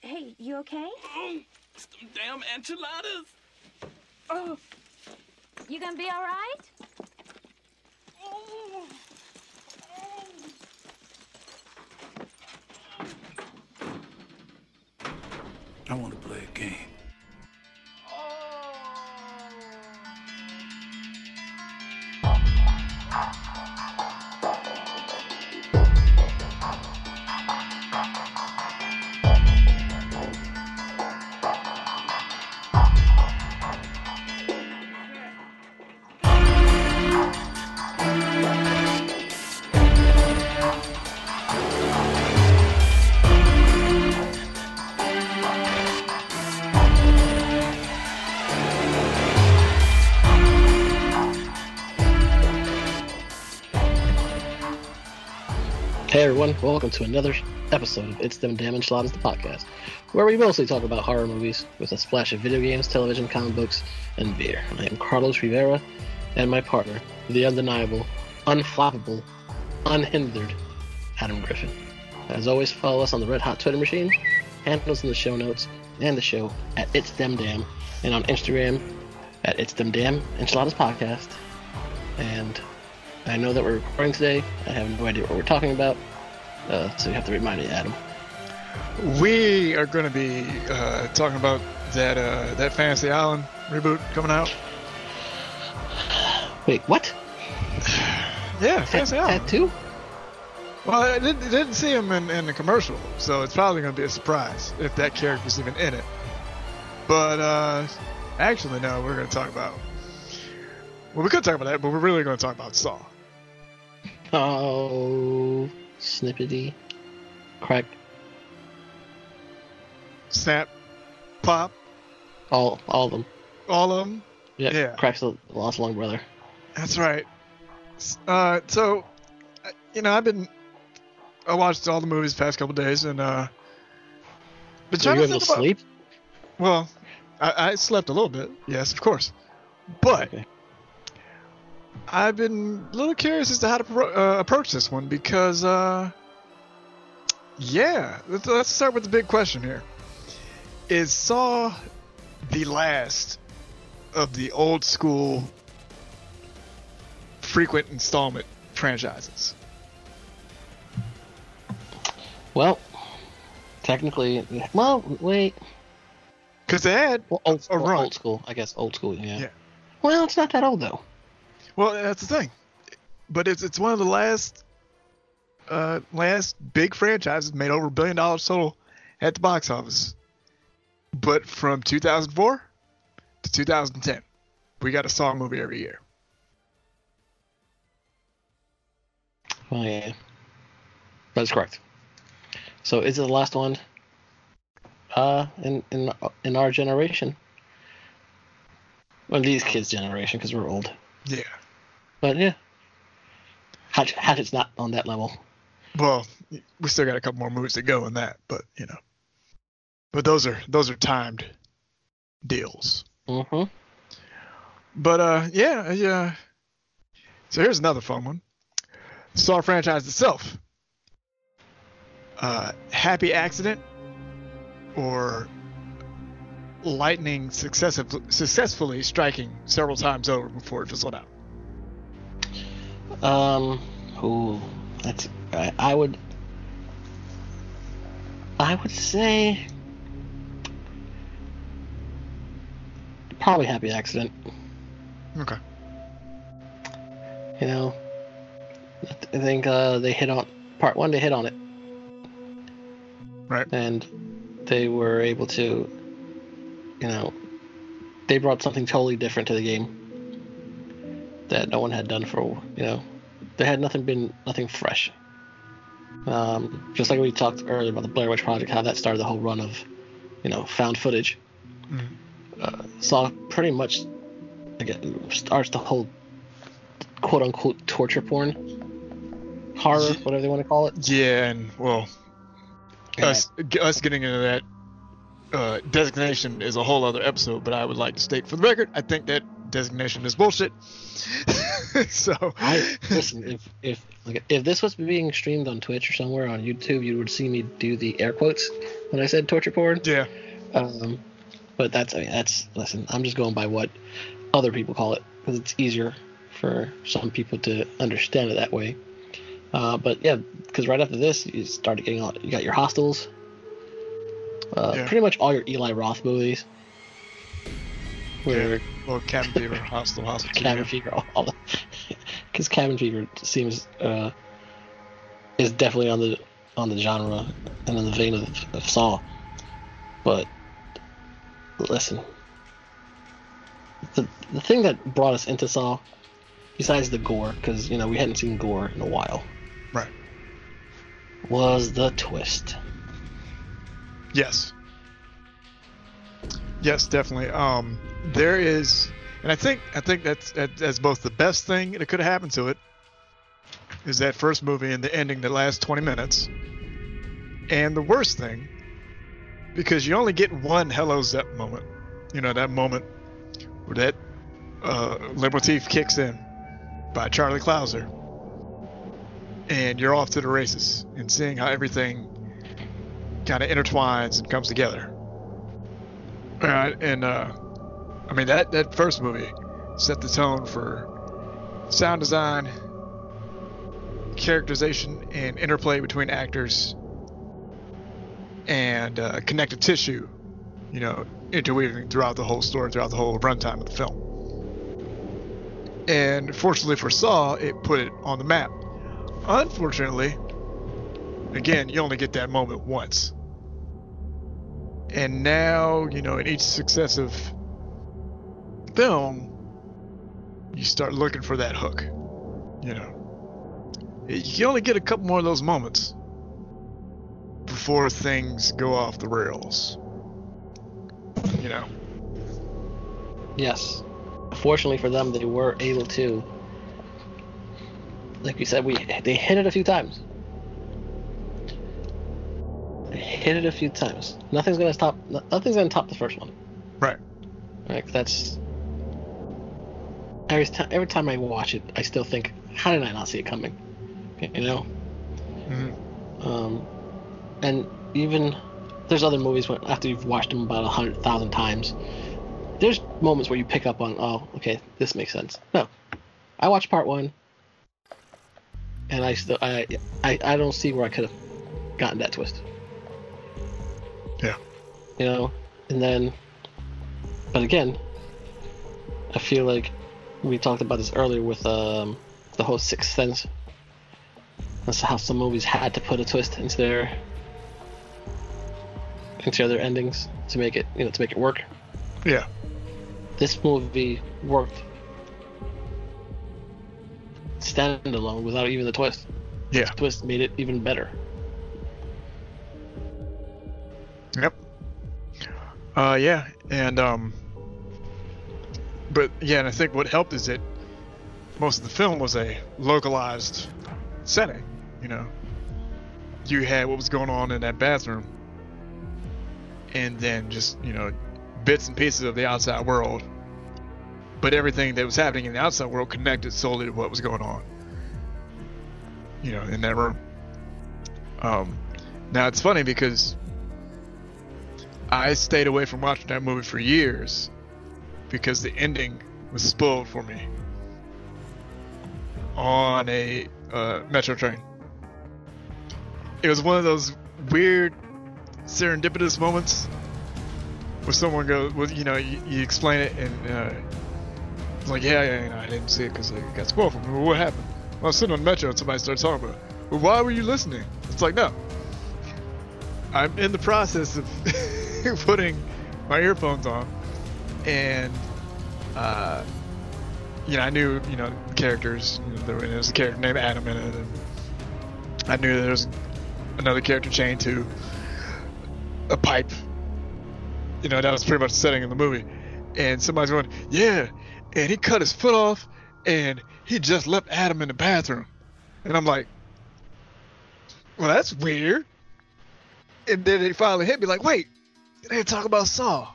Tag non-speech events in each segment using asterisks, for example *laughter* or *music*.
Hey, you okay? Some damn enchiladas. Oh. You gonna be all right? I want to play a game. Everyone, welcome to another episode of It's Them Damn Enchiladas, the podcast, where we mostly talk about horror movies with a splash of video games, television, comic books, and beer. I am Carlos Rivera, and my partner, the undeniable, unflappable, unhindered Adam Griffin. As always, follow us on the Red Hot Twitter machine, handles in the show notes, and the show at It's Them Damn, and on Instagram at It's Them Damn Enchiladas Podcast. And I know that we're recording today. I have no idea what we're talking about, uh, so you have to remind me, Adam. We are going to be uh, talking about that uh, that Fantasy Island reboot coming out. Wait, what? Yeah, Fantasy That, Island. that too? Well, I didn't, didn't see him in, in the commercial, so it's probably going to be a surprise if that character's even in it. But uh, actually, no, we're going to talk about. Well, we could talk about that, but we're really going to talk about Saw. Oh, snippety, crack, Snap, pop, all, all of them. all of them. Yeah, Yeah. crack's the lost long brother. That's right. Uh, so, you know, I've been I watched all the movies the past couple days, and uh, been Were trying you to able think about. sleep? Well, I, I slept a little bit, yes, of course, but Okay. I've been a little curious as to how to pro- uh, approach this one because, uh, yeah, let's, let's start with the big question here: Is Saw the last of the old school frequent installment franchises? Well, technically, well, wait. Because they had, Well, old, A run. old school, I guess. Old school, yeah. Yeah. Well, it's not that old though. Well, that's the thing, but it's it's one of the last, uh, last big franchises made over a billion dollars total at the box office. But from 2004 to 2010, we got a Saw movie every year. Oh yeah, that's correct. So is it the last one? Uh, in in in our generation. Well, these kids' generation, because we're old. Yeah. But yeah, Hatch, Hatchet's not on that level. Well, we still got a couple more moves to go in that, but you know, but those are those are timed deals. Mm-hmm. But uh, yeah, yeah. So here's another fun one. Saw franchise itself. Uh, happy accident or lightning successive, successfully striking several times over before it fizzled out. Um, ooh, that's I, I would. I would say probably happy accident. Okay. You know, I think uh, they hit on part one. They hit on it, Right. and they were able to, you know, they brought something totally different to the game that no one had done for you know, there had nothing been nothing fresh. Um, just like we talked earlier about the Blair Witch Project, how that started the whole run of, you know, found footage. Mhm. Uh, saw pretty much, again, starts the whole quote unquote torture porn, horror, Ye- whatever they want to call it. Yeah, and well, Yeah. us us getting into that uh, designation is a whole other episode. But I would like to state for the record, I think that designation is bullshit. *laughs* so I listen. If if like, if this was being streamed on Twitch or somewhere on YouTube, you would see me do the air quotes when I said torture porn. yeah, Um, but that's I mean, that's listen. I'm just going by what other people call it because it's easier for some people to understand it that way. Uh, but yeah, because right after this, you started getting all you got your hostels. Uh, Yeah. Pretty much all your Eli Roth movies. Where yeah. Well, Cabin Fever, Hostel, two, Cabin. Fever, all, because Cabin Fever seems uh, is definitely on the on the genre and in the vein of, of Saw. But listen, the the thing that brought us into Saw, besides the gore, because you know we hadn't seen gore in a while, Right. was the twist. Yes. Yes, definitely. Um, there is, and I think I think that's that, that's both the best thing that could have happened to it is that first movie and the ending that lasts 20 minutes, and the worst thing because you only get one hello Zepp moment. You know that moment where that uh, leitmotif kicks in by Charlie Clouser, and you're off to the races and seeing how everything kind of intertwines and comes together. All right, and uh, I mean that that first movie set the tone for sound design, characterization, and interplay between actors, and uh, connective tissue. You know, interweaving throughout the whole story, throughout the whole runtime of the film. And fortunately for Saw, it put it on the map. Unfortunately, again, you only get that moment once. And now, you know, in each successive film, you start looking for that hook. You know, you only get a couple more of those moments before things go off the rails. You know, Yes. Fortunately for them, they were able to. Like you said, we they hit it a few times. They hit it a few times. Nothing's gonna stop. Nothing's gonna top the first one. right? Right? 'Cause That's every time. Every time I watch it, I still think, how did I not see it coming? You know. hmm Um, and even there's other movies where after you've watched them about a hundred thousand times, there's moments where you pick up on, oh, okay, this makes sense. No, I watched part one, and I still, I, I, I don't see where I could have gotten that twist. Yeah. You know, and then, but again, I feel like we talked about this earlier with um, the whole Sixth Sense. That's how some movies had to put a twist into their into their endings to make it, you know, to make it work. Yeah. This movie worked standalone without even the twist. Yeah. The twist made it even better. Yep. Uh, yeah, and um, but yeah, and I think what helped is that most of the film was a localized setting. You know, you had what was going on in that bathroom, and then just you know, bits and pieces of the outside world. But everything that was happening in the outside world connected solely to what was going on. You know, in that room. Um, now it's funny because I stayed away from watching that movie for years because the ending was spoiled for me on a uh, metro train. It was one of those weird serendipitous moments where someone goes, well, you know, you, you explain it and uh, it's like, yeah, yeah, I didn't see it because it got spoiled for me. Well, what happened? Well, I was sitting on the metro and somebody started talking about it. Well, why were you listening? It's like, no. I'm in the process of *laughs* putting my earphones on, and uh, you know, I knew you know the characters. You know, there was a character named Adam in it, and I knew there was another character chained to a pipe. You know, that was pretty much the setting of the movie. And somebody's going, yeah, and he cut his foot off, and he just left Adam in the bathroom. And I'm like, well, that's weird. And then it finally hit me like, wait, they talk about Saw.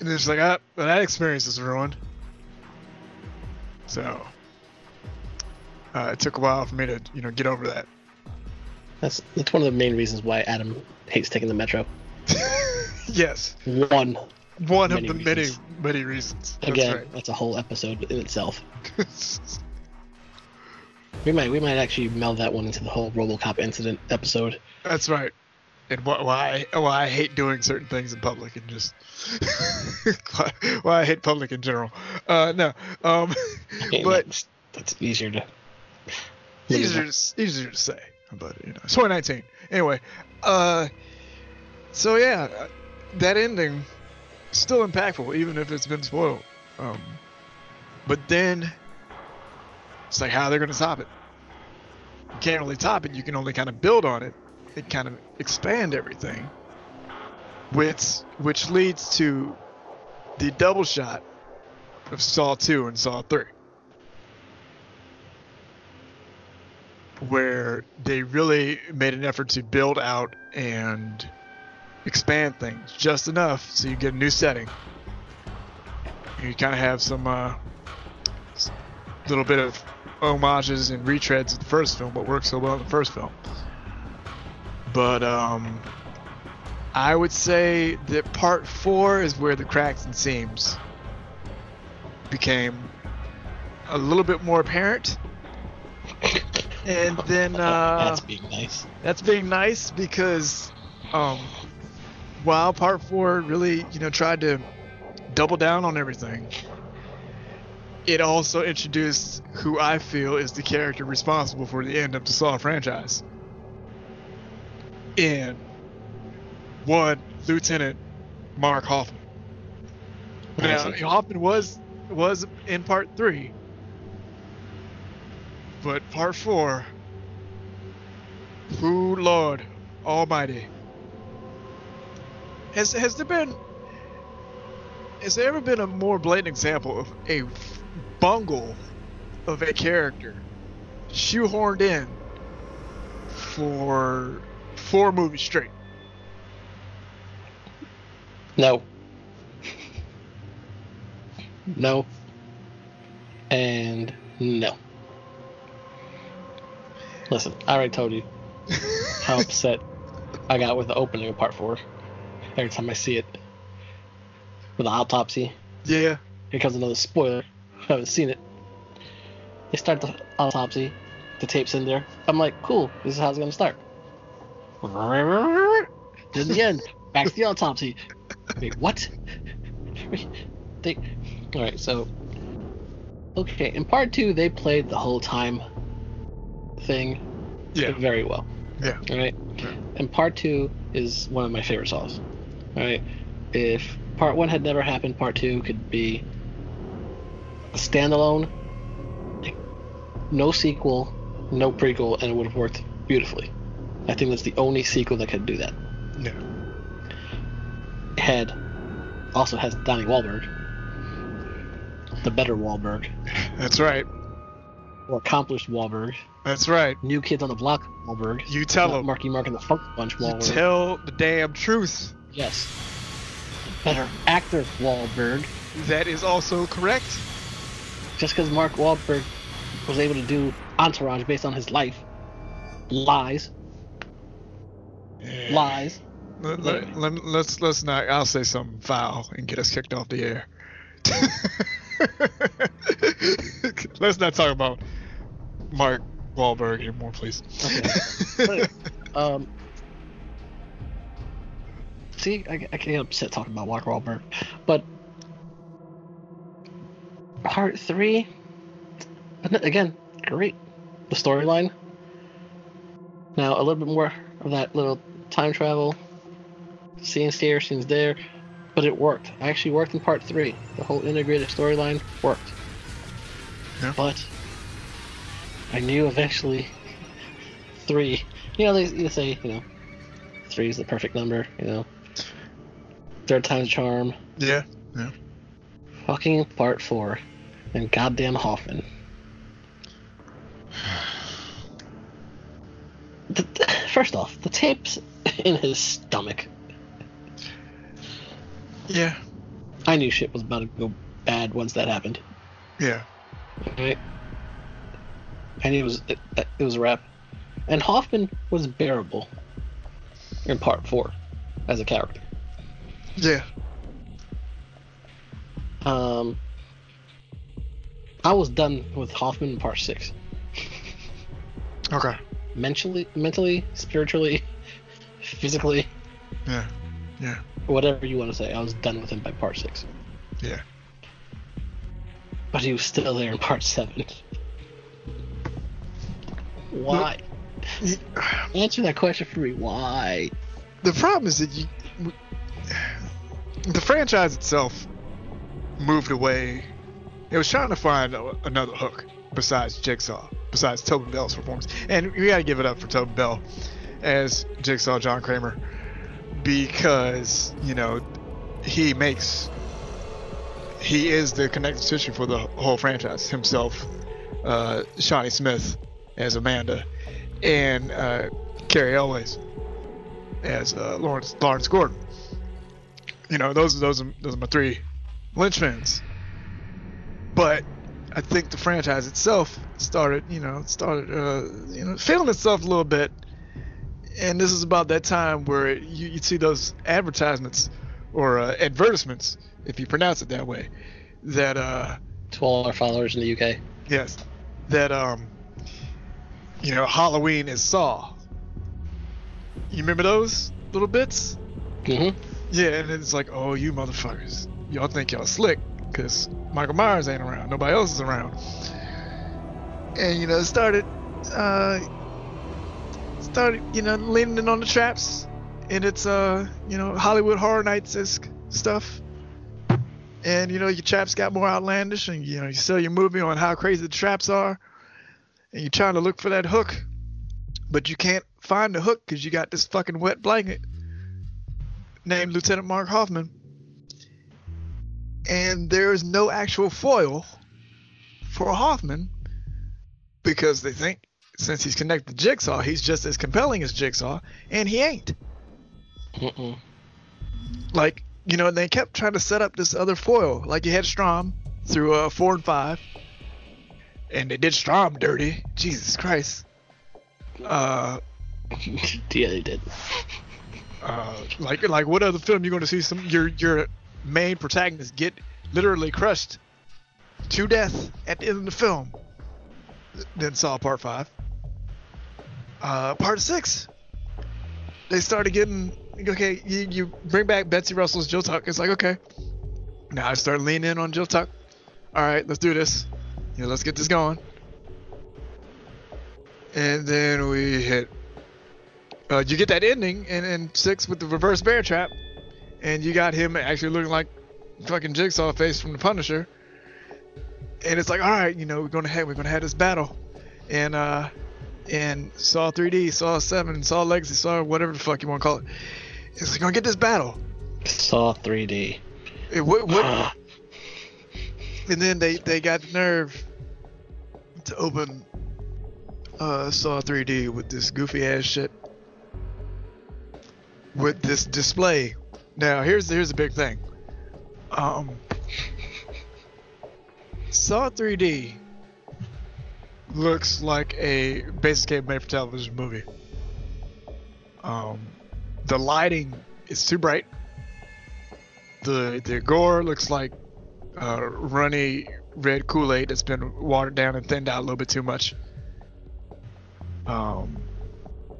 And it's like, ah, well, that experience is ruined. So, uh, it took a while for me to, you know, get over that. That's that's one of the main reasons why Adam hates taking the metro. *laughs* yes, One. one of the many, many reasons. That's Again, right. that's a whole episode in itself. *laughs* We might we might actually meld that one into the whole RoboCop incident episode. That's right. And wh- why why I hate doing certain things in public and just why, *laughs* why I hate public in general. Uh, no, um, *laughs* Okay, but that's, that's easier to. easier to, easier to say. But you know, 2019. Anyway, uh, so yeah, uh, that ending still impactful, even if it's been spoiled. Um, but then it's like how they're gonna top it. You can't really top it. You can only kind of build on it kind of expand everything. Which which leads to the double shot of Saw 2 and Saw 3. where they really made an effort to build out and expand things just enough so you get a new setting. You kind of have some uh, little bit of homages and retreads of the first film, what worked so well in the first film. But um, I would say that part four is where the cracks and seams became a little bit more apparent. And then *laughs* uh, that's being nice. that's being nice because um, while part four really, you know, tried to double down on everything, it also introduced who I feel is the character responsible for the end of the Saw franchise. In one Lieutenant Mark Hoffman. Now. Hoffman was was in part three, but part four who, Lord Almighty? Has has there been has there ever been a more blatant example of a bungle of a character shoehorned in for four movies straight? No. no. And no. Listen, I already told you how *laughs* upset I got with the opening of part four. Every time I see it. With the autopsy. Yeah, Here comes another spoiler. I haven't seen it. They start the autopsy. The tape's in there. I'm like, cool. This is how it's gonna start. Then the end. Back to the autopsy. Wait, what? *laughs* they. All right, so. Okay, in part two, they played the whole time thing yeah, very well. yeah. All right. Yeah. And part two is one of my favorite songs. All right. If part one had never happened, part two could be a standalone, no sequel, no prequel, and it would have worked beautifully. I think that's the only sequel that could do that. Yeah. Had also has Donnie Wahlberg, the better Wahlberg, That's right. or accomplished Wahlberg, That's right. New Kids on the Block Wahlberg, You tell them. Marky Mark and the Funk Bunch You tell the damn truth. Yes. Better actor Wahlberg. That is also correct. Just because Mark Wahlberg was able to do Entourage based on his life. Lies. Lies. Let, let, let, let's let's not. I'll say something foul and get us kicked off the air. *laughs* let's not talk about Mark Wahlberg anymore, please. Okay. *laughs* Um. See, I, I can get upset talking about Mark Wahlberg, but part three, again, great. The storyline. Now a little bit more of that little time travel, scenes here, scenes there, but it worked. I actually worked in part three. The whole integrated storyline worked. Yeah. But I knew eventually three. You know, they, they say you know three is the perfect number. You know, third time's charm. yeah, yeah. Fucking part four, and goddamn Hoffman. *sighs* First off, the tapes *laughs* in his stomach. Yeah. I knew shit was about to go bad once that happened. Yeah. Right? Knew it was it, it was a wrap. And Hoffman was bearable in part four as a character. Yeah. Um, I was done with Hoffman in part six. Okay. Mentally, mentally, spiritually, physically, Yeah. Yeah. whatever you want to say, I was done with him by part six. Yeah. But he was still there in part seven. Why? Answer that question for me. Why? The problem is that you, the franchise itself moved away. It was trying to find another hook besides Jigsaw, besides Tobin Bell's performance, and we got to give it up for Tobin Bell as Jigsaw John Kramer because you know he makes he is the connective tissue for the whole franchise himself, uh, Shawnee Smith as Amanda, and uh, Cary Elwes as uh, Lawrence Lawrence Gordon. You know, those those are, those are my three linchpins. But I think the franchise itself started, you know, started, uh, you know, feeling itself a little bit. And this is about that time where you you see those advertisements or uh, advertisements, if you pronounce it that way, that uh, To all our followers in the UK. yes, that um, you know, Halloween is Saw. You remember those little bits? Mm-hmm. Yeah, and it's like, oh, you motherfuckers, y'all think y'all slick because Michael Myers ain't around, nobody else is around, and you know, started, uh, started, you know, leaning in on the traps, and it's uh, you know, Hollywood Horror Nights esque stuff, and you know, your traps got more outlandish, and you know, you sell your movie on how crazy the traps are, and you're trying to look for that hook, but you can't find the hook because you got this fucking wet blanket named Lieutenant Mark Hoffman. And there is no actual foil for Hoffman because they think since he's connected to Jigsaw, he's just as compelling as Jigsaw, and he ain't. Like, you know, they kept trying to set up this other foil. Like you had Strahm through uh, four and five, and they did Strahm dirty. Jesus Christ. Uh, *laughs* yeah, they did. uh, like like what other film you going to see some your your main protagonist get literally crushed to death at the end of the film then saw part five. Uh part six they started getting okay you, you bring back betsy russell's jill tuck. It's like okay now i start leaning in on jill tuck. All right let's do this. You know let's get this going. And then we hit uh, you get that ending in, in six with the reverse bear trap, and you got him actually looking like fucking Jigsaw face from the Punisher. And it's like, all right, you know, we're gonna have we're gonna have this battle, and uh, and Saw 3D, Saw 7, Saw Legacy, Saw whatever the fuck you want to call it. It's like, gonna get this battle. Saw 3D. It, what, what, *laughs* and then they they got the nerve to open uh, Saw 3D with this goofy ass shit with this display. Now here's here's the big thing. Um, Saw 3D looks like a basic game made for television movie. Um, the lighting is too bright. The the gore looks like uh, runny red Kool-Aid that's been watered down and thinned out a little bit too much. Um,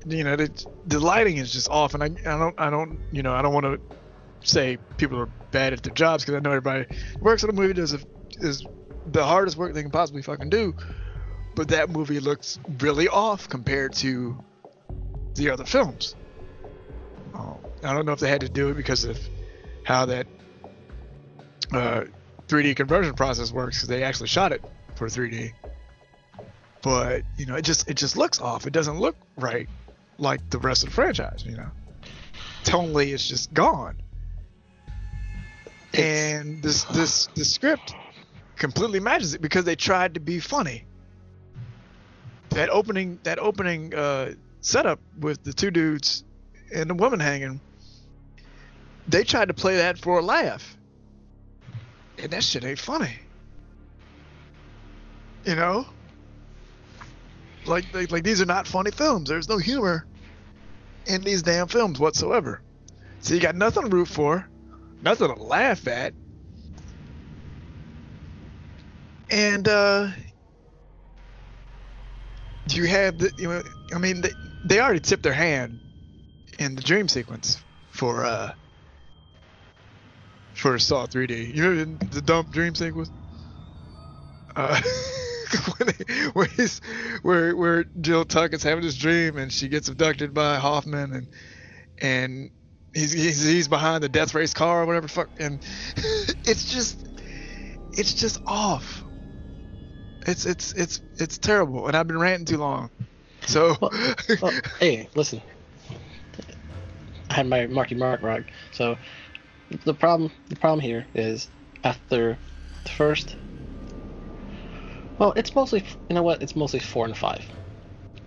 you know, the, the lighting is just off, and I, I don't, I don't, you know, I don't want to say people are bad at their jobs because I know everybody works on a movie does a, is the hardest work they can possibly fucking do. But that movie looks really off compared to the other films. Um, I don't know if they had to do it because of how that uh, 3D conversion process works because they actually shot it for 3D. But you know, it just it just looks off. It doesn't look right like the rest of the franchise. You know, tonally it's just gone. And this this the script completely matches it because they tried to be funny. That opening that opening uh, setup with the two dudes and the woman hanging, they tried to play that for a laugh. and that shit ain't funny. You know? Like, like, like these are not funny films. There's no humor in these damn films whatsoever. So you got nothing to root for, nothing to laugh at, and uh, you have the, you know, I mean, they, they already tipped their hand in the dream sequence for uh for Saw 3D. You know the dump dream sequence? Uh, *laughs* when they, where where where Jill Tuck is having this dream and she gets abducted by Hoffman and and he's he's, he's behind the death race car or whatever fuck and *laughs* it's just it's just off. It's it's it's it's terrible and I've been ranting too long. So Well, well, uh, *laughs* hey, listen. I had my Marky Mark rock. So the problem the problem here is after the first well, it's mostly you know what, it's mostly four and five.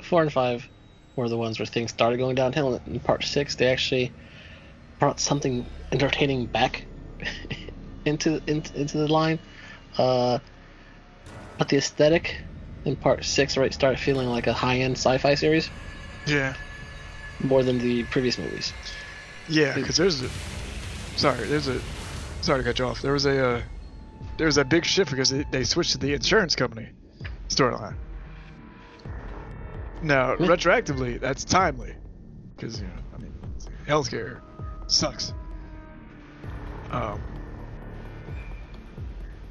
Four and five were the ones where things started going downhill in part six they actually brought something entertaining back *laughs* into, into into the line. Uh but the aesthetic in part six right started feeling like a high end sci fi series yeah. more than the previous movies. Yeah, because there's a. Sorry, there's a. Sorry to cut you off. There was a. Uh, there was a big shift because they, they switched to the insurance company storyline. Now, retroactively, that's timely, because you know, I mean, healthcare sucks. Um.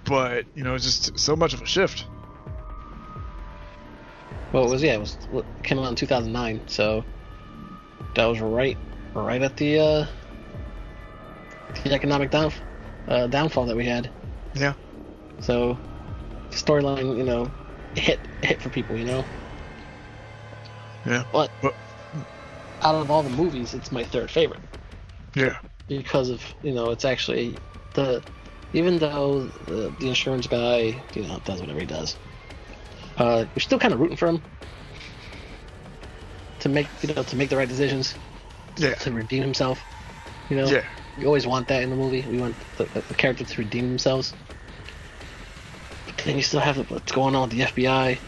But you know, it's just so much of a shift. Well, it was yeah, it was it came out in 2009, so that was right right at the uh, the economic down uh, downfall that we had. Yeah. So storyline, you know, hit hit for people, you know. Yeah. But But out of all the movies, it's my third favorite yeah. because of you know it's actually the even though the, the insurance guy you know does whatever he does, uh, you're still kind of rooting for him to make you know to make the right decisions Yeah. to redeem himself. You know, Yeah. you always want that in the movie. We want the, the character to redeem themselves. But then you still have what's going on with the FBI.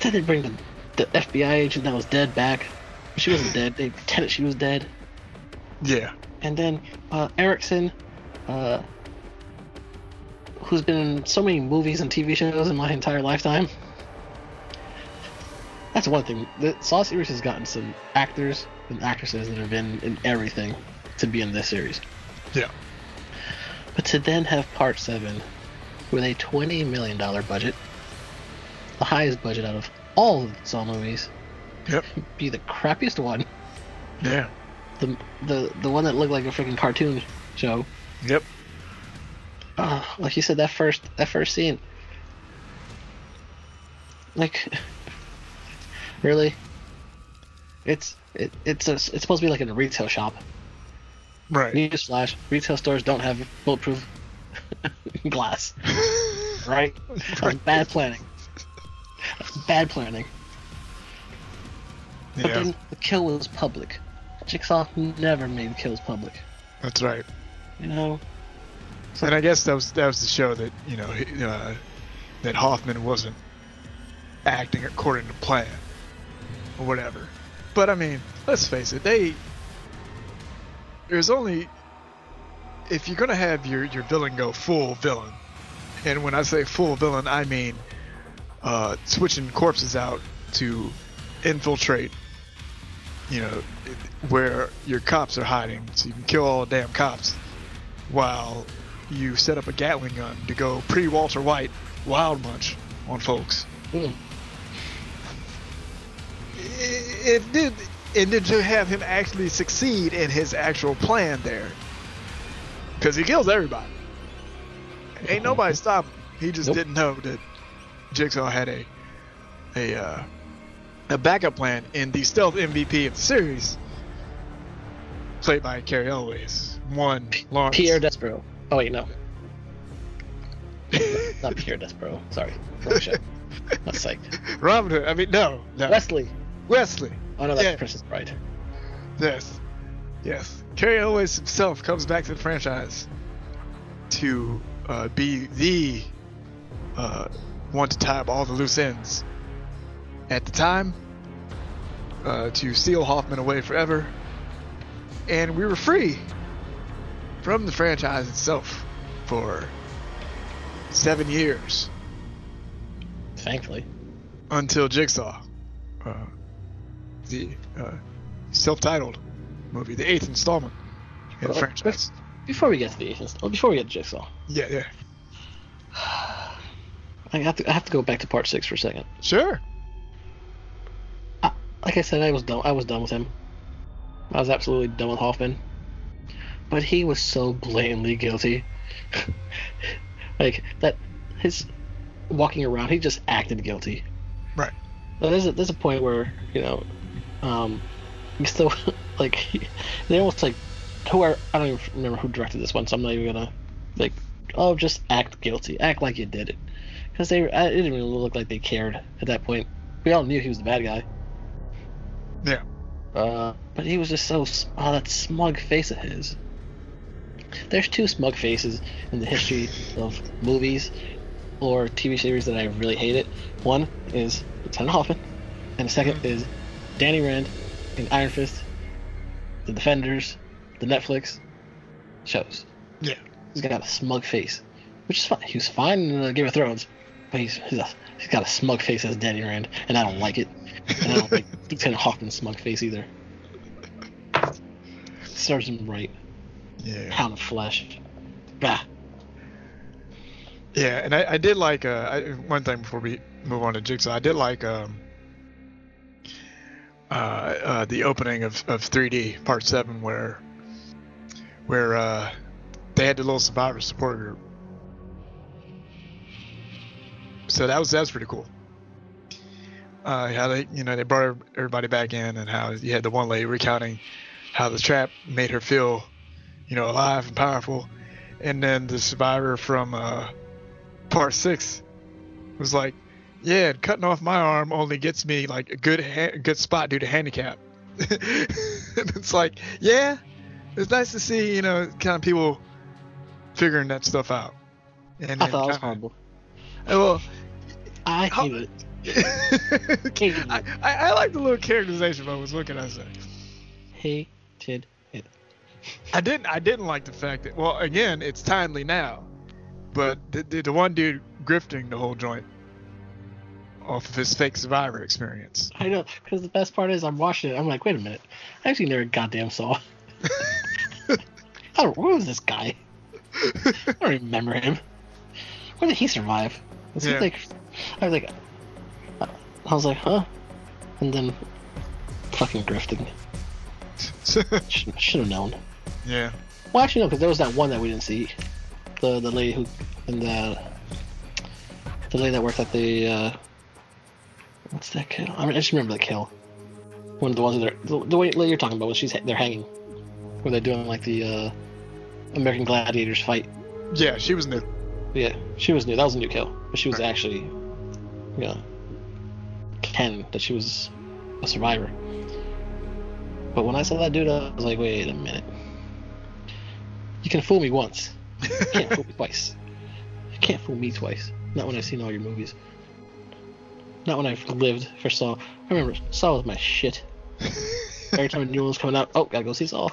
Then they bring the, the FBI agent that was dead back. She wasn't *laughs* dead. They pretended she was dead. Yeah. And then uh, Erickson, uh, who's been in so many movies and TV shows in my entire lifetime. That's one thing. The Saw series has gotten some actors and actresses that have been in everything to be in this series. Yeah. But to then have Part 7 with a $20 million budget, the highest budget out of all of the Saw movies, Yep. be the crappiest one, Yeah. The the the one that looked like a freaking cartoon show. Yep. Uh, like you said, that first that first scene, like, *laughs* really, it's it, it's a, it's supposed to be like in a retail shop. Right. Newsflash: retail stores don't have bulletproof *laughs* glass, *laughs* right? That's bad planning. That's bad planning. But Yeah. then the kill was public. Jigsaw never made kills public. That's right. You know, And I guess that was that was to show that you know uh, that Hoffman wasn't acting according to plan or whatever. But I mean, let's face it, they there's only if you're gonna have your your villain go full villain, and when I say full villain, I mean uh, switching corpses out to infiltrate. You know, where your cops are hiding, so you can kill all the damn cops while you set up a Gatling gun to go pre Walter White Wild bunch on folks. mm, It, it did, and then to have him actually succeed in his actual plan there, because he kills everybody. Ain't nobody *laughs* stopping. him. He just Nope. didn't know that Jigsaw had a a uh, a backup plan in the stealth MVP of the series, played by Cary Elwes. One Lawrence. Pierre Despero. Oh wait, no, *laughs* not Pierre Despero. Sorry, wrong. That's psych. Robin Hood. I mean, no, no. Wesley. Wesley. Oh no, that's Yeah. Princess Bride. Yes. Yes. Cary Elwes himself comes back to the franchise to uh, be the uh, one to tie up all the loose ends at the time uh, to seal Hoffman away forever, and we were free from the franchise itself for seven years Thankfully. until Jigsaw, uh, the uh, self-titled movie, the eighth installment in the franchise. Before we get to the eighth well, before we get to Jigsaw, Yeah, yeah, *sighs* I have to I have to go back to part six for a second. sure. Like I said, I was done. I was done with him. I was absolutely done with Hoffman. But he was so blatantly guilty. *laughs* like that, his walking around, he just acted guilty. Right. But there's a, there's a point where you know, um, you still *laughs* like he- they almost like who are I don't even remember who directed this one, so I'm not even gonna like oh just act guilty, act like you did it, because they I- it didn't really look like they cared at that point. We all knew he was the bad guy. Yeah. Uh, but he was just so oh that smug face of his. There's two smug faces in the history of movies or TV series that I really hated. One is Lieutenant Hoffman, and the 2nd is Danny Rand in Iron Fist, The Defenders, the Netflix shows. Yeah. He's got a smug face, which is fine. He was fine in uh, Game of Thrones, but he's he's, a, he's got a smug face as Danny Rand, and I don't like it. And I don't like Lieutenant Hoffman's smug face either. Serves him right. Yeah. Pound of flesh. Bah. Yeah, and I, I did like uh, I, one thing before we move on to Jigsaw. I did like um, uh, uh, the opening of, of 3D Part Seven, where where uh, they had the little survivor support group. So that was that was pretty cool. Uh, how they you know they brought everybody back in, and how you had the one lady recounting how the trap made her feel, you know, alive and powerful, and then the survivor from uh, part six was like, "Yeah, cutting off my arm only gets me like a good ha- good spot due to handicap." *laughs* and it's like, yeah, it's nice to see you know kind of people figuring that stuff out. And I thought it was kinda- horrible. Well, I How- hate it. *laughs* I, I, I like the little characterization moments. What can I say? Hated it. I didn't. I didn't like the fact that. Well, again, it's timely now, but the, the, the one dude grifting the whole joint off of his fake survivor experience. I know, because the best part is I'm watching it. I'm like, wait a minute. I actually never goddamn saw. I don't. Where was this guy? I don't remember him. When did he survive? Was Yeah. he like? I was like, I was like, huh? And then, fucking drifting. *laughs* Should, should have known. yeah. Well, actually, no, because there was that one that we didn't see. The the lady who and the the lady that worked at the uh, what's that kill? I mean, I just remember the kill. One of the ones that are, the, the way lady you're talking about when she's they're hanging, where they're doing like the uh, American Gladiators fight. Yeah, she was new. Yeah, she was new. That was a new kill, but she was Right. actually, you know, canon that she was a survivor. But when I saw that dude, I was like, wait a minute. You can fool me once. You can't fool me *laughs* twice. You can't fool me twice. Not when I've seen all your movies. Not when I've lived for Saw. I remember Saw was my shit. *laughs* Every time a new one was coming out, oh, gotta go see Saw.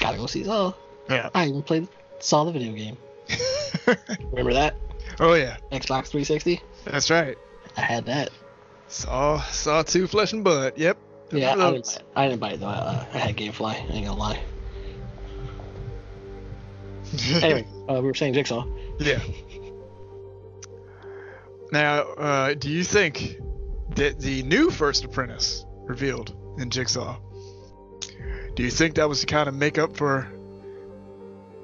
Gotta go see Saw. yeah. I even played Saw the video game. *laughs* Remember that? oh yeah, Xbox 360? that's right. I had that. Saw Saw two flesh and blood. Yep. Yeah, I didn't, buy. I didn't buy it though. I, I had GameFly. I ain't gonna lie. *laughs* Anyway, uh, we were saying Jigsaw. Yeah. Now, uh, do you think that the new First Apprentice revealed in Jigsaw, do you think that was to kind of make up for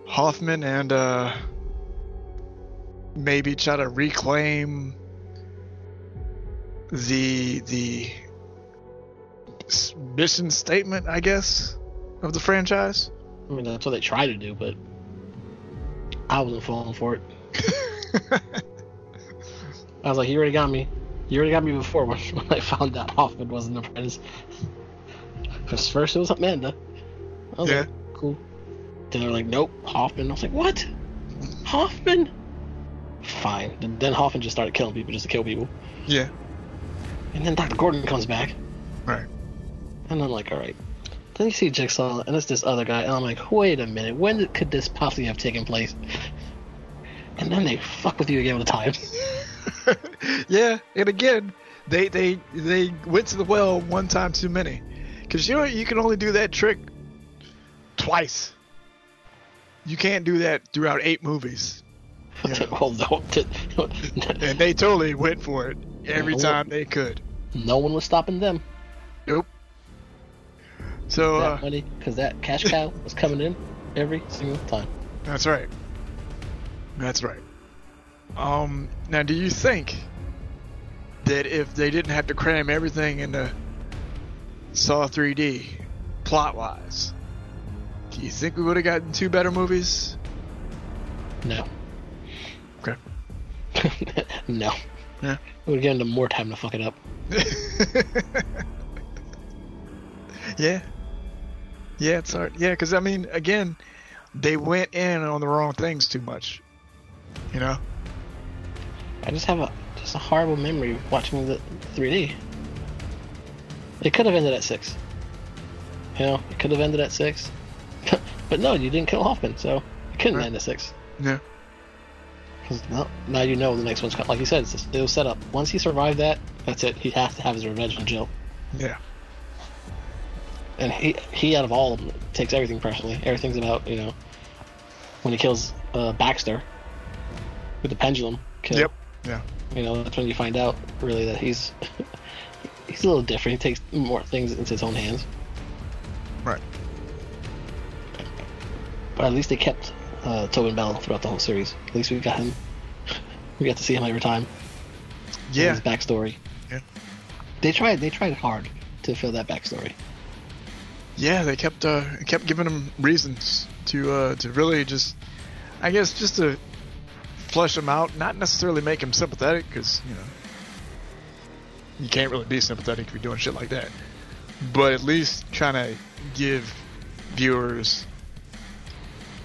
Hoffman and uh, maybe try to reclaim the the mission statement, I guess, of the franchise? I mean, that's what they try to do, but I wasn't falling for it. *laughs* I was like, you already got me. You already got me before *laughs* when, I found out Hoffman wasn't the apprentice. Because first it was Amanda. I was Yeah. like, cool. Then they're like, nope, Hoffman. I was like, what? Hoffman? Fine. Then- Then Hoffman just started killing people just to kill people. Yeah. And then Dr. Gordon comes back. Right. And I'm like, alright. Then you see Jigsaw, and it's this other guy, and I'm like, wait a minute, when did, could this possibly have taken place? And then they fuck with you again with the time. *laughs* yeah, and again, they they they went to the well one time too many, because you know you can only do that trick twice. You can't do that throughout eight movies, *laughs* well, no, *laughs* and they totally went for it every Yeah. time they could. no one was stopping them. Nope. So that uh, money, because that cash cow was coming in every single time. that's right. That's right. Um, now, do you think that if they didn't have to cram everything into Saw 3D, plot wise, do you think we would have gotten two better movies? No. Okay. *laughs* no. Yeah. It would have given them more time to fuck it up. *laughs* yeah. Yeah, it's hard. Yeah, because I mean, again, they went in on the wrong things too much. You know? I just have a just a horrible memory watching the 3D. It could have ended at six. You know, it could have ended at six. *laughs* but no, you didn't kill Hoffman, so it couldn't Right. end at six. Yeah. 'Cause now, now you know the next one's coming. Like you said, it's just, it was set up. Once he survived that, that's it. He has to have his revenge on Jill. Yeah. And he, he out of all of them, takes everything personally. Everything's about, you know, when he kills uh, Baxter with the pendulum kill. Yep. Yeah. You know, that's when you find out really that he's *laughs* he's a little different. He takes more things into his own hands. Right. But at least they kept uh, Tobin Bell throughout the whole series. At least we got him. *laughs* we got to see him every time. and Yeah. His backstory. Yeah. They tried. They tried hard to fill that backstory. Yeah, they kept uh, kept giving him reasons to uh, to really just, I guess, just to flesh him out. Not necessarily make him sympathetic, because you know you can't really be sympathetic if you're doing shit like that. But at least trying to give viewers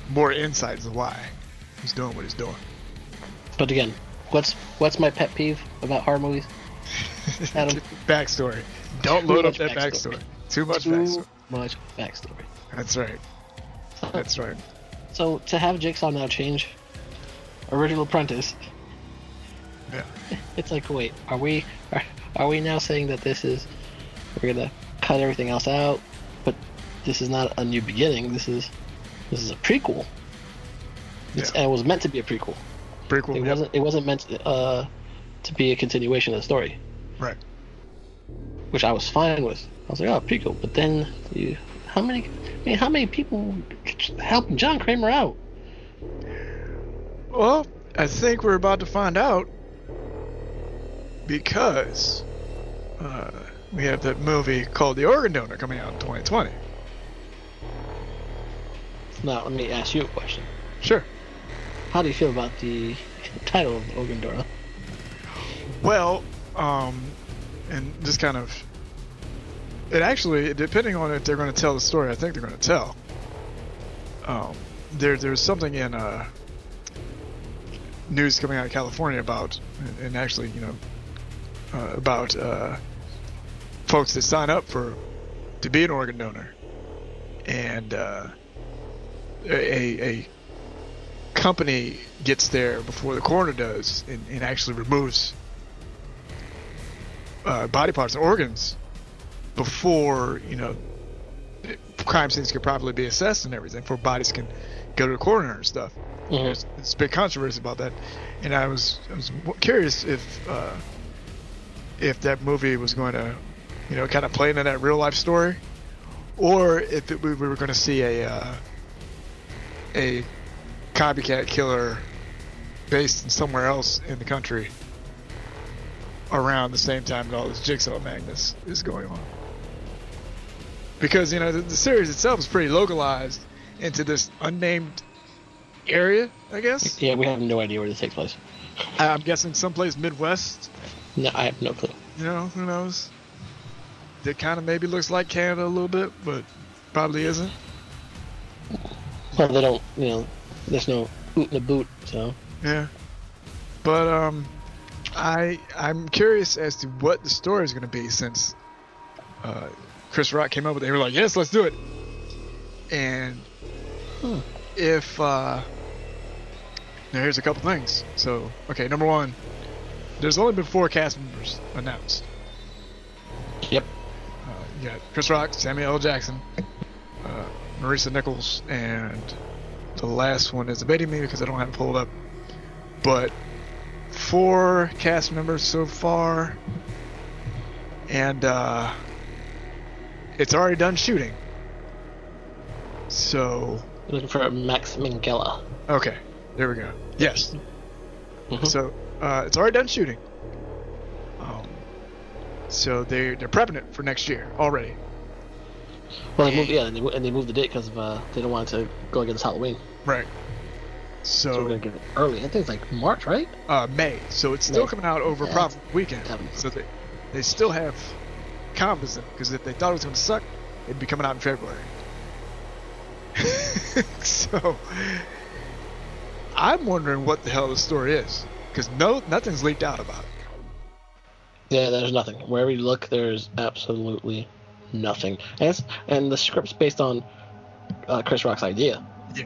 more insights of why he's doing what he's doing. But again, what's what's my pet peeve about horror movies? Adam? *laughs* backstory. Don't load up that backstory. backstory. Too much backstory. Too backstory. much backstory. That's right. That's right. So to have Jigsaw now change original apprentice, Yeah. *laughs* it's like, wait, are we are, are we now saying that this is we're gonna cut everything else out, but this is not a new beginning. This is this is a prequel. It's, Yeah. And it was meant to be a prequel. Prequel. It yep. wasn't. It wasn't meant to, uh, to be a continuation of the story, Right. which I was fine with. I was like, oh, prequel. But then you, how many? I mean, how many people helped John Kramer out? Well, I think we're about to find out because uh, we have that movie called The Organ Donor coming out in 2020. Now, let me ask you a question. Sure. How do you feel about the title of Organ Donor? Well, um, and just kind of, it actually, depending on if they're going to tell the story, I think they're going to tell. Um, there, there's something in uh, news coming out of California about, and- and actually, you know, uh, about uh, folks that sign up for to be an organ donor, and uh, a, a company gets there before the coroner does, and, and actually removes uh, body parts and organs before you know crime scenes could properly be assessed and everything, before bodies can go to the coroner and stuff. Mhm. There's, there's a big controversy about that, and I was I was curious if uh, if that movie was going to, you know, kind of play into that real life story, or if it, we were going to see a uh, a copycat killer based somewhere else in the country around the same time that all this jigsaw madness is going on. Because you know the, the series itself is pretty localized into this unnamed area, I guess. Yeah, we have no idea where this takes place. I'm guessing someplace Midwest. No, I have no clue. You know, who knows? It kind of maybe looks like Canada a little bit, but probably isn't. Well, they don't. You know, there's no hoot in a boot. So Yeah. But um I I'm curious as to what the story is going to be since uh Chris Rock came up with it. They were like, "Yes, let's do it." And Hmm. if uh now here's a couple things. So, okay, number 1, there's only been four cast members announced. yep. Uh, you got Chris Rock, Samuel L. Jackson, uh, Marisa Nichols, and the last one is evading me because I don't have it pulled up. But four cast members so far, and uh, it's already done shooting. So, Looking for Max Minghella. okay, there we go. Yes. Mhm. So uh, it's already done shooting. Um, so they they're prepping it for next year already. Well, they moved, yeah, and they, and they moved the date because of uh, they don't want it to go against Halloween. Right. So we're gonna give it early. I think it's like March, right? uh, May. So it's still May. coming out over Yeah, Prop weekend. So they they still have confidence in because if they thought it was going to suck, it'd be coming out in February. *laughs* so I'm wondering what the hell the story is because no nothing's leaked out about it. Yeah, there's nothing. Wherever you look, there's absolutely nothing. And, it's, and the script's based on uh, Chris Rock's idea. Yeah.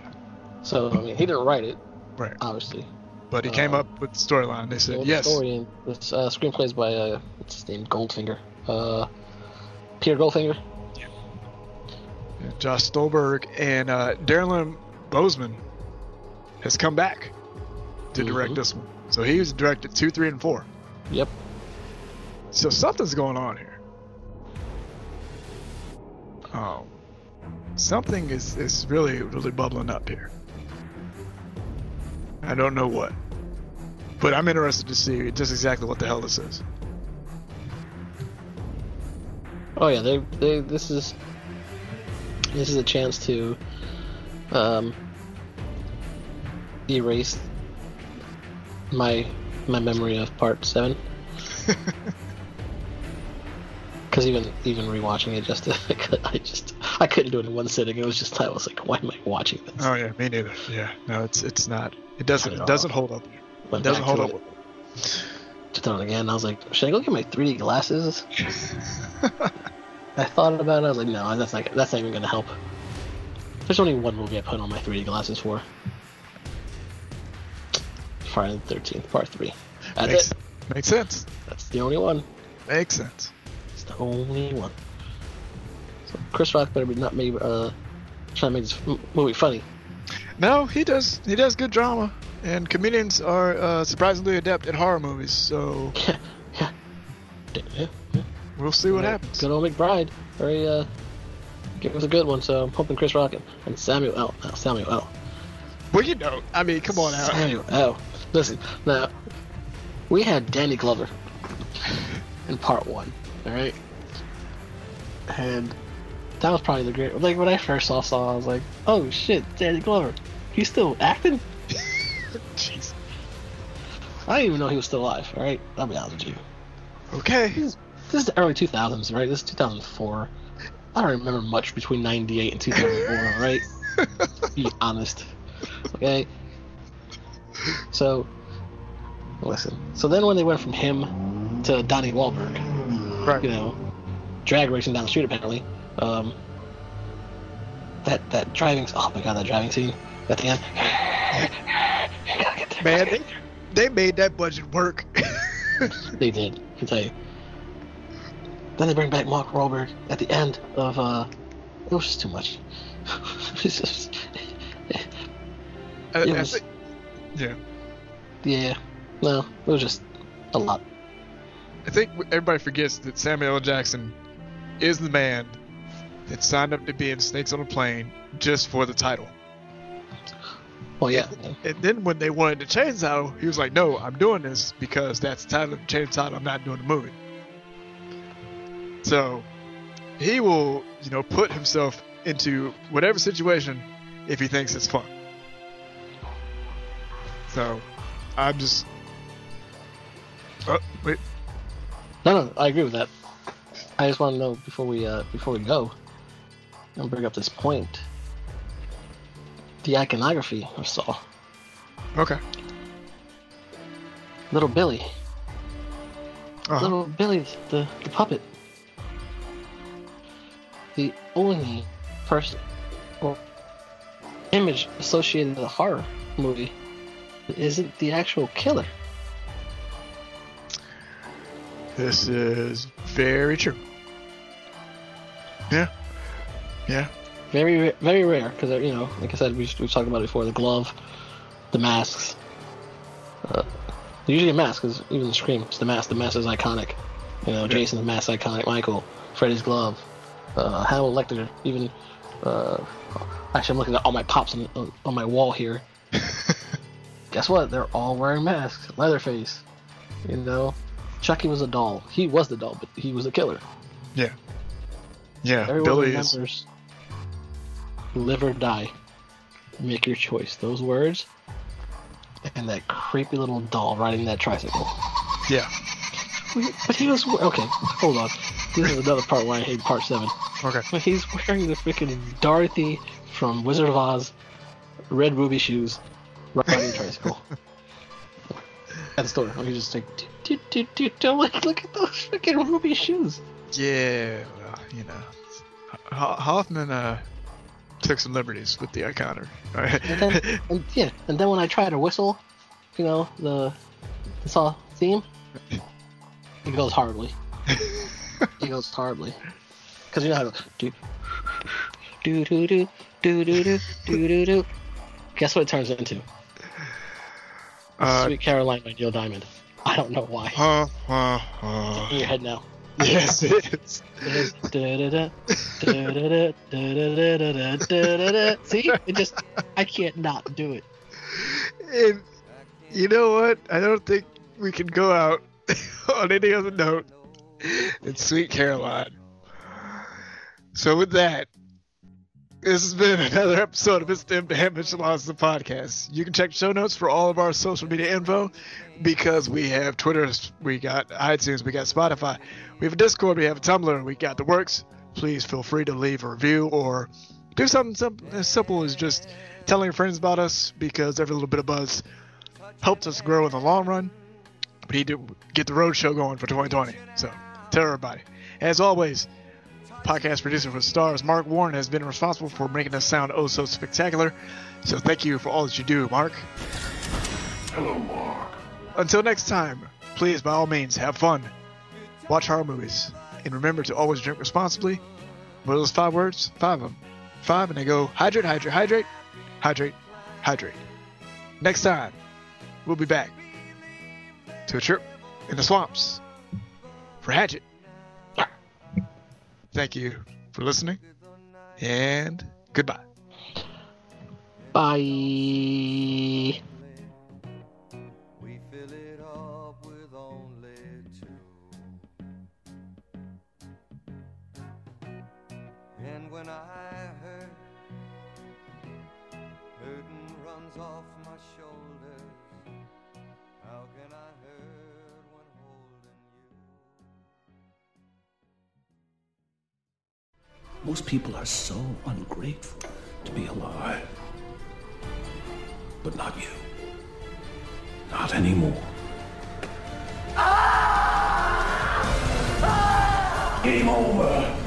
So I mean, he didn't write it, Right. obviously. But he came Uh, up with the storyline. They said Well, yes. The story and this uh, screenplays by uh, what's his name, Goldfinger, uh, Peter Goldfinger. Yeah. Josh Stolberg and uh, Darren Bousman has come back to direct Mhm. this one. So he's directed two, three, and four. Yep. So something's going on here. Um, something is, is really, really bubbling up here. I don't know what. But I'm interested to see just exactly what the hell this is. Oh yeah, they they this is this is a chance to um erase my my memory of part seven. *laughs* Because even even rewatching it, just *laughs* I, could, I just I couldn't do it in one sitting. It was just I was like, why am I watching this? Oh yeah, me neither. Yeah, no, it's it's not. It doesn't it doesn't hold up. It doesn't hold up. it, Just done it again. I was like, should I go get my 3D glasses? *laughs* I thought about it. I was like, no, that's not that's not even gonna help. There's only one movie I put on my 3D glasses for. Friday the 13th, Part Three. That's makes, it. makes sense. That's the only one. Makes sense. The only one. So Chris Rock better be not maybe uh trying to make this movie funny. No, he does. He does good drama, and comedians are uh, surprisingly adept at horror movies. So *laughs* Yeah, yeah. yeah, yeah. we'll see what Good- happens. Good old McBride. Very uh, it was a good one. So I'm hoping Chris Rock and, and Samuel L. Uh, Samuel L. Well, you know, I mean, come on out. Samuel L. Listen, now we had Danny Glover in part one. All right, and that was probably the great. Like when I first saw Saw, I was like, "Oh shit, Danny Glover, he's still acting." *laughs* Jeez. I didn't even know he was still alive. All right, I'll be honest with you. Okay. This is the early 2000s, right? This is 2004. I don't remember much between 98 and 2004, all right? *laughs* Be honest. Okay? So, listen. So then when they went from him to Donnie Wahlberg, Right. you know, drag racing down the street apparently, um, that, that driving, oh my god, that driving scene at the end. You *sighs* gotta get there. Man, they, they made that budget work. *laughs* They did, I can tell you. Then they bring back Mark Wahlberg at the end of uh it was just too much. *laughs* just It I was- think- yeah. yeah. No, it was just a lot. I think everybody forgets that Samuel L. Jackson is the man that signed up to be in Snakes on a Plane just for the title. Well yeah. And then when they wanted to change title, he was like, "No, I'm doing this because that's the title. Change the title. I'm not doing the movie." So he will, you know, put himself into whatever situation if he thinks it's fun. So I'm just. Oh wait, No no, I agree with that. I just wanna know before we uh before we go, I'll bring up this point. The iconography of Saw. Okay. Little Billy. Uh-huh. Little Billy, the, the puppet. The only person or image associated with a horror movie isn't the actual killer. This is very true. Yeah. Yeah. Very, very rare because you know, like I said, we we talked about it before. The glove, the masks. Uh, usually a mask because even the Scream, it's the mask. The mask is iconic. You know, Jason's mask iconic. Michael, Freddy's glove, uh, Hannibal Lecter. Even uh, actually, I'm looking at all my pops on, on, on my wall here. *laughs* Guess what? They're all wearing masks. Leatherface. You know, Chucky was a doll. He was the doll, but he was a killer. Yeah. Yeah. Everyone Billy is. live or die. Make your choice. Those words and that creepy little doll riding that tricycle. Yeah. But he was okay. Hold on. This is another part where I hate part seven. Okay. But he's wearing the freaking Dorothy from Wizard of Oz red ruby shoes riding a tricycle. *laughs* At the store, he's just like, "Dude, dude, dude, dude, look, look at those freaking ruby shoes. Yeah. Well, you know. Hoffman uh, took some liberties with the iconic. And then, and, yeah, and then when I try to whistle, you know, the the saw theme, it goes horribly. It goes horribly. Because you know how to do do do do do do do do do do. Guess what it turns into? Uh, Sweet Caroline by Neil Diamond. I don't know why. uh, uh, uh, In your head now. yes, it *laughs* is. *laughs* See, it just I can't not do it. And you know what? I don't think we can go out *laughs* on any other note than Sweet Caroline. So with that, this has been *laughs* another episode of It's Them Damage Lost the podcast. You can check show notes for all of our social media info because we have Twitter, we got iTunes, we got Spotify, we have a Discord, we have a Tumblr, we got the works. Please feel free to leave a review or do something as simple as just telling your friends about us because every little bit of buzz helps us grow in the long run. We need to get the road show going for 2020. So tell everybody. As always, podcast producer for Stars, Mark Warren, has been responsible for making us sound oh so spectacular. So thank you for all that you do, Mark. Hello, Mark. Until next time, please, by all means, have fun, watch horror movies, and remember to always drink responsibly. What are those five words? Five of them. Five, and they go hydrate, hydrate, hydrate, hydrate, hydrate. Next time, we'll be back to a trip in the swamps for Hatchet. Thank you for listening, and goodbye. Bye. Most people are so ungrateful to be alive. But not you. Not anymore. Game over.